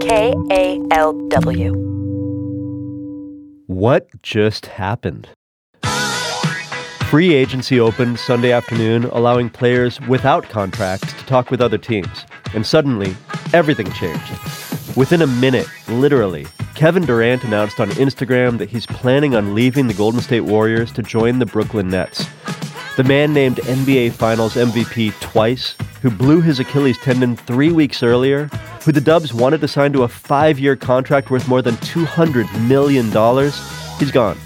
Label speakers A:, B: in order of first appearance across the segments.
A: K A L W.
B: What just happened? Free agency opened Sunday afternoon, allowing players without contracts to talk with other teams. And suddenly, everything changed. Within a minute, literally, Kevin Durant announced on Instagram that he's planning on leaving the Golden State Warriors to join the Brooklyn Nets. The man named NBA Finals MVP twice, who blew his Achilles tendon three weeks earlier, who the Dubs wanted to sign to a five year contract worth more than $200 million, he's gone.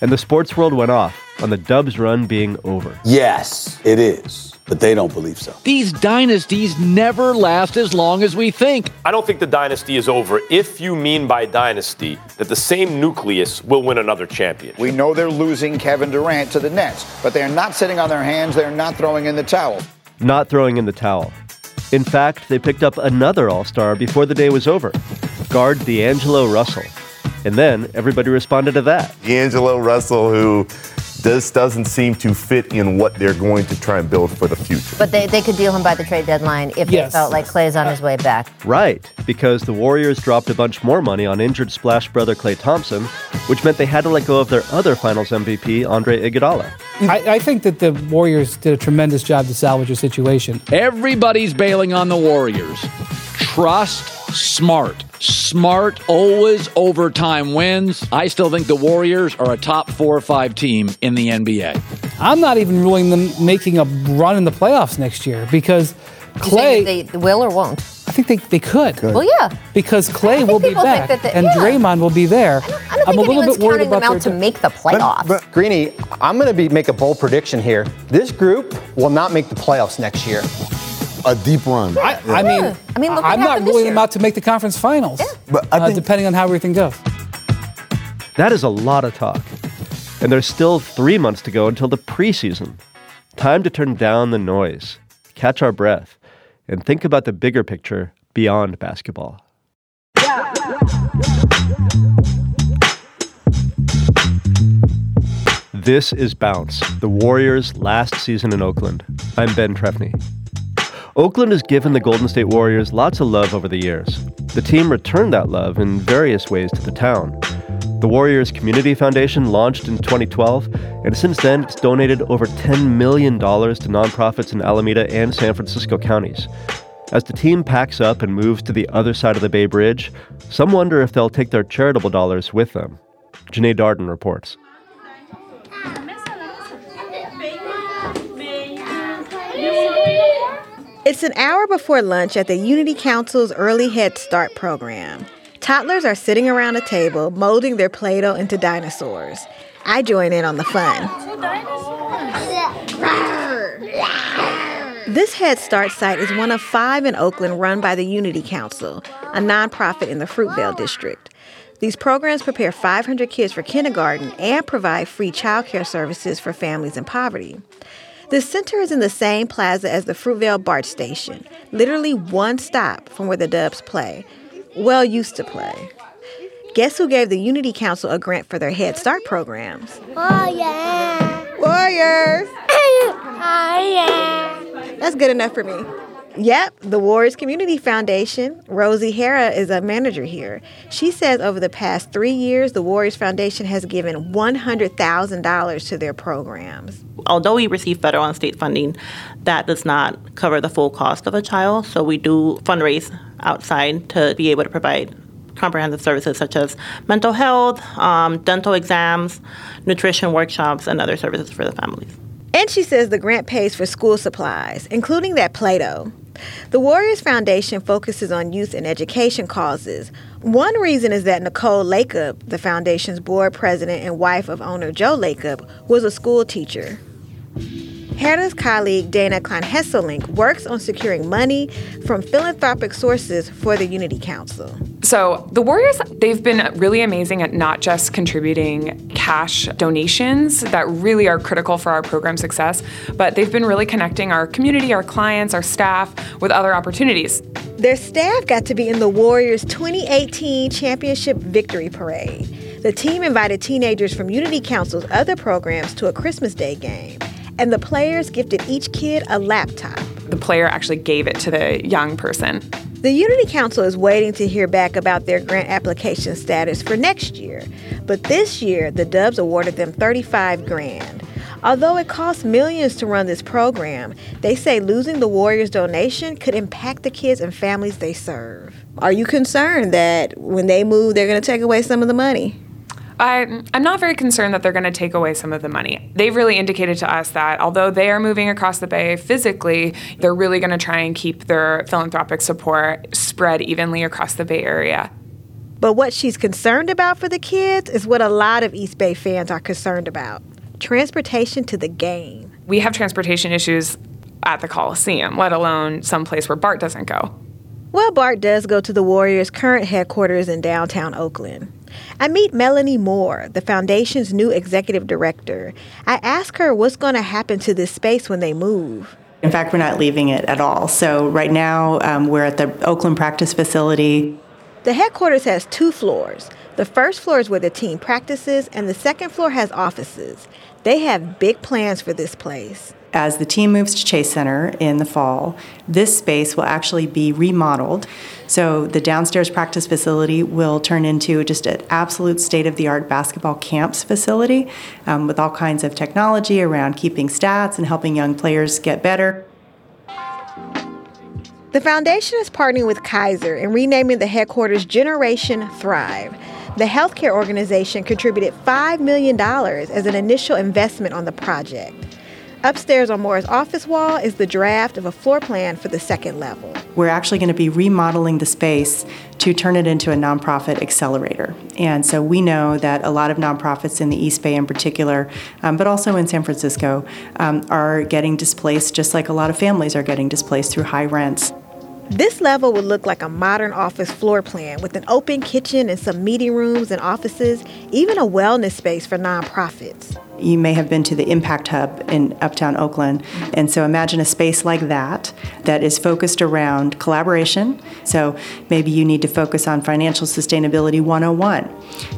B: And the sports world went off on the Dubs run being over.
C: Yes, it is, but they don't believe so.
D: These dynasties never last as long as we think.
E: I don't think the dynasty is over if you mean by dynasty that the same nucleus will win another champion.
F: We know they're losing Kevin Durant to the Nets, but they're not sitting on their hands. They're not throwing in the towel.
B: Not throwing in the towel. In fact, they picked up another All Star before the day was over guard D'Angelo Russell. And then everybody responded to that.
G: D'Angelo Russell, who this doesn't seem to fit in what they're going to try and build for the future.
H: But they, they could deal him by the trade deadline if
I: Yes.
H: they felt like Klay's on his way back.
B: Right, because the Warriors dropped a bunch more money on injured splash brother Klay Thompson, which meant they had to let go of their other finals MVP, Andre Iguodala.
I: I, I think that the Warriors did a tremendous job to salvage the situation.
D: Everybody's bailing on the Warriors. Trust smart. Smart always overtime wins. I still think the Warriors are a top four or five team in the NBA.
I: I'm not even ruling them making a run in the playoffs next year because Klay,
H: think they will or won't?
I: I think they, they could.
H: Well, yeah.
I: Because
H: Klay
I: will be back
H: that they-
I: and
H: yeah.
I: Draymond will be there.
H: I don't
I: I'm a
H: think
I: little
H: anyone's
I: bit worried
H: counting them
I: about
H: out to make the playoffs.
J: But Greeny, I'm going to be make a bold prediction here. This group will not make the playoffs next year.
K: A deep run.
I: I, I mean,
H: Yeah. I mean, look
I: I'm not ruling them out to make the conference finals,
K: But I
I: uh,
K: think
I: depending on how everything goes.
B: That is a lot of talk. And there's still three months to go until the preseason. Time to turn down the noise, catch our breath, and think about the bigger picture beyond basketball. This is Bounce, the Warriors' last season in Oakland. I'm Ben Trefny. Oakland has given the Golden State Warriors lots of love over the years. The team returned that love in various ways to the town. The Warriors Community Foundation launched in 2012, and since then it's donated over $10 million to nonprofits in Alameda and San Francisco counties. As the team packs up and moves to the other side of the Bay Bridge, some wonder if they'll take their charitable dollars with them. Janae Darden reports.
L: It's an hour before lunch at the Unity Council's Early Head Start program. Toddlers are sitting around a table molding their Play Doh into dinosaurs. I join in on the fun. This Head Start site is one of five in Oakland run by the Unity Council, a nonprofit in the Fruitvale district. These programs prepare 500 kids for kindergarten and provide free childcare services for families in poverty. The center is in the same plaza as the Fruitvale BART station, literally one stop from where the Dubs play. Well, used to play. Guess who gave the Unity Council a grant for their Head Start programs?
M: Oh, yeah.
L: Warriors!
M: Oh, yeah.
L: That's good enough for me. Yep, the Warriors Community Foundation. Rosie Hara is a manager here. She says over the past three years, the Warriors Foundation has given $100,000 to their programs.
N: although we receive federal and state funding, that does not cover the full cost of a child. So we do fundraise outside to be able to provide comprehensive services such as mental health, um, dental exams, nutrition workshops, and other services for the families.
L: And she says the grant pays for school supplies, including that Play Doh. The Warriors Foundation focuses on youth and education causes. One reason is that Nicole Lacob, the foundation's board president and wife of owner Joe Lacob, was a school teacher. Hannah's colleague Dana Klein Hesselink works on securing money from philanthropic sources for the Unity Council.
O: So the Warriors, they've been really amazing at not just contributing cash donations that really are critical for our program success, but they've been really connecting our community, our clients, our staff with other opportunities.
L: Their staff got to be in the Warriors' 2018 Championship Victory Parade. The team invited teenagers from Unity Council's other programs to a Christmas Day game, and the players gifted each kid a laptop.
O: The player actually gave it to the young person.
L: The Unity Council is waiting to hear back about their grant application status for next year, but this year the Dubs awarded them 35 grand. Although it costs millions to run this program, they say losing the Warriors donation could impact the kids and families they serve. Are you concerned that when they move they're going to take away some of the money?
O: I, I'm not very concerned that they're going to take away some of the money. They've really indicated to us that although they are moving across the bay physically, they're really going to try and keep their philanthropic support spread evenly across the Bay Area.
L: But what she's concerned about for the kids is what a lot of East Bay fans are concerned about transportation to the game.
O: We have transportation issues at the Coliseum, let alone someplace where BART doesn't go.
L: Well, BART does go to the Warriors' current headquarters in downtown Oakland. I meet Melanie Moore, the foundation's new executive director. I ask her what's going to happen to this space when they move.
P: In fact, we're not leaving it at all. So, right now, um, we're at the Oakland practice facility.
L: The headquarters has two floors. The first floor is where the team practices, and the second floor has offices. They have big plans for this place.
P: As the team moves to Chase Center in the fall, this space will actually be remodeled. So the downstairs practice facility will turn into just an absolute state of the art basketball camps facility um, with all kinds of technology around keeping stats and helping young players get better.
L: The foundation is partnering with Kaiser and renaming the headquarters Generation Thrive. The healthcare organization contributed $5 million as an initial investment on the project. Upstairs on Moore's office wall is the draft of a floor plan for the second level.
P: We're actually going to be remodeling the space to turn it into a nonprofit accelerator. And so we know that a lot of nonprofits in the East Bay in particular, um, but also in San Francisco, um, are getting displaced just like a lot of families are getting displaced through high rents.
L: This level would look like a modern office floor plan with an open kitchen and some meeting rooms and offices, even a wellness space for nonprofits.
P: You may have been to the Impact Hub in Uptown Oakland. And so imagine a space like that that is focused around collaboration. So maybe you need to focus on financial sustainability 101.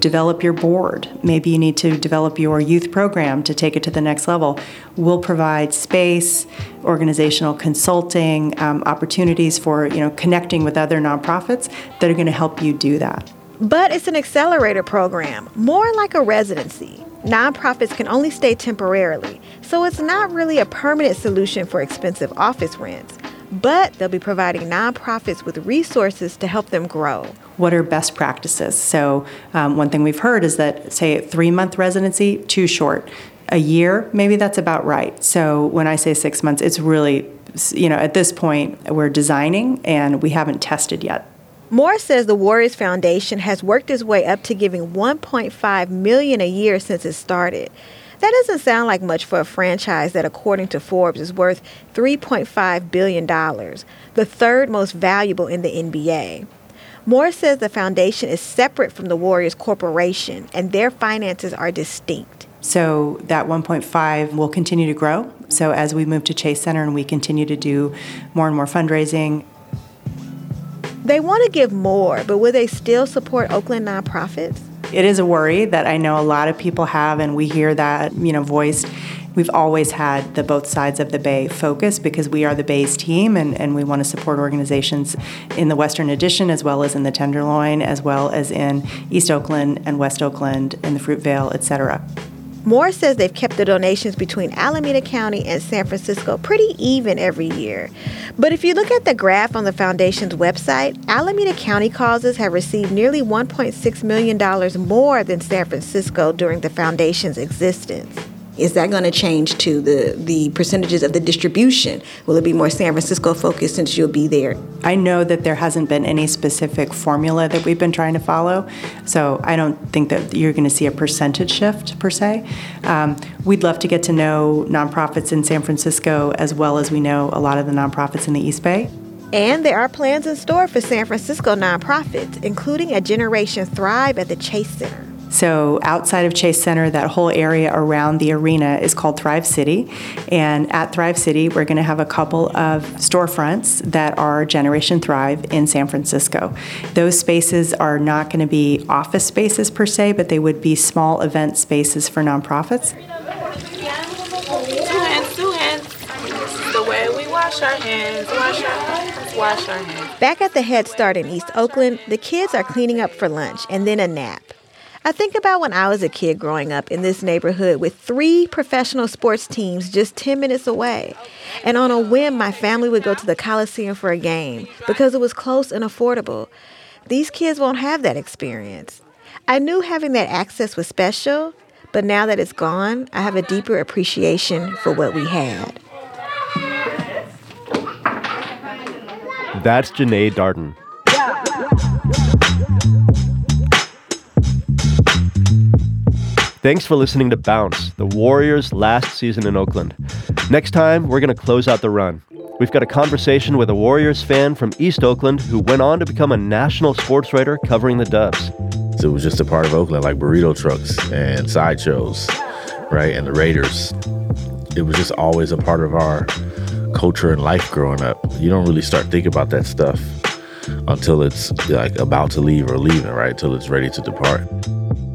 P: Develop your board. Maybe you need to develop your youth program to take it to the next level. We'll provide space, organizational consulting, um, opportunities for you know connecting with other nonprofits that are going to help you do that.
L: But it's an accelerator program, more like a residency. Nonprofits can only stay temporarily, so it's not really a permanent solution for expensive office rents. But they'll be providing nonprofits with resources to help them grow.
P: What are best practices? So, um, one thing we've heard is that, say, three month residency, too short. A year, maybe that's about right. So, when I say six months, it's really, you know, at this point, we're designing and we haven't tested yet.
L: Moore says the Warriors Foundation has worked its way up to giving 1.5 million a year since it started. That doesn't sound like much for a franchise that according to Forbes is worth 3.5 billion dollars, the third most valuable in the NBA. Moore says the foundation is separate from the Warriors Corporation and their finances are distinct.
P: So that 1.5 will continue to grow. So as we move to Chase Center and we continue to do more and more fundraising,
L: they want to give more, but will they still support Oakland nonprofits?
P: It is a worry that I know a lot of people have, and we hear that, you know, voiced. We've always had the both sides of the Bay focus because we are the Bay's team and, and we want to support organizations in the Western Addition as well as in the Tenderloin, as well as in East Oakland and West Oakland and the Fruitvale, et cetera.
L: Moore says they've kept the donations between Alameda County and San Francisco pretty even every year. But if you look at the graph on the foundation's website, Alameda County causes have received nearly $1.6 million more than San Francisco during the foundation's existence. Is that going to change to the, the percentages of the distribution? Will it be more San Francisco focused since you'll be there?
P: I know that there hasn't been any specific formula that we've been trying to follow, so I don't think that you're going to see a percentage shift per se. Um, we'd love to get to know nonprofits in San Francisco as well as we know a lot of the nonprofits in the East Bay.
L: And there are plans in store for San Francisco nonprofits, including a Generation Thrive at the Chase Center.
P: So, outside of Chase Center, that whole area around the arena is called Thrive City. And at Thrive City, we're going to have a couple of storefronts that are Generation Thrive in San Francisco. Those spaces are not going to be office spaces per se, but they would be small event spaces for nonprofits.
Q: Two hands, two hands. The way we wash our hands, wash our hands, wash our hands.
L: Back at the Head Start in East Oakland, the kids are cleaning up for lunch and then a nap. I think about when I was a kid growing up in this neighborhood with three professional sports teams just 10 minutes away. And on a whim, my family would go to the Coliseum for a game because it was close and affordable. These kids won't have that experience. I knew having that access was special, but now that it's gone, I have a deeper appreciation for what we had.
B: That's Janae Darden. Thanks for listening to Bounce, the Warriors' last season in Oakland. Next time, we're going to close out the run. We've got a conversation with a Warriors fan from East Oakland who went on to become a national sports writer covering the Dubs.
R: It was just a part of Oakland, like burrito trucks and sideshows, right? And the Raiders. It was just always a part of our culture and life growing up. You don't really start thinking about that stuff until it's like about to leave or leaving, right? Until it's ready to depart.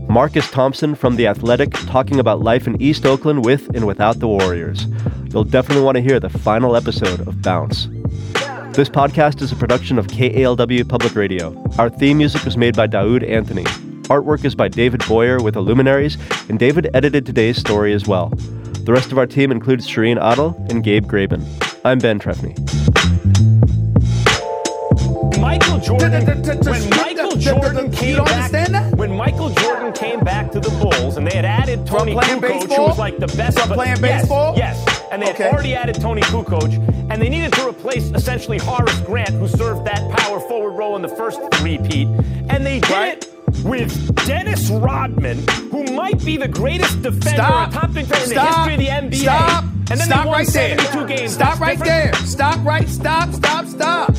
B: Marcus Thompson from The Athletic talking about life in East Oakland with and without the Warriors. You'll definitely want to hear the final episode of Bounce. This podcast is a production of KALW Public Radio. Our theme music was made by Daoud Anthony. Artwork is by David Boyer with Illuminaries, and David edited today's story as well. The rest of our team includes Shireen Adel and Gabe Graben. I'm Ben Trefny.
E: Michael Jordan. When Michael Jordan came back, when Michael Jordan came back to the Bulls, and they had added
S: Toni
E: Kukoc, who was like the best of
S: playing baseball?
E: Yes, and they had already added Toni Kukoc, and they needed to replace essentially Horace Grant, who served that power forward role in the first repeat, and they did it. With Dennis Rodman, who might be the greatest defender,
S: Stop.
E: top defender in the history of the NBA.
S: Stop.
E: And then
S: Stop right there.
E: games.
S: Stop
E: That's
S: right
E: different.
S: there. Stop right. Stop. Stop. Stop.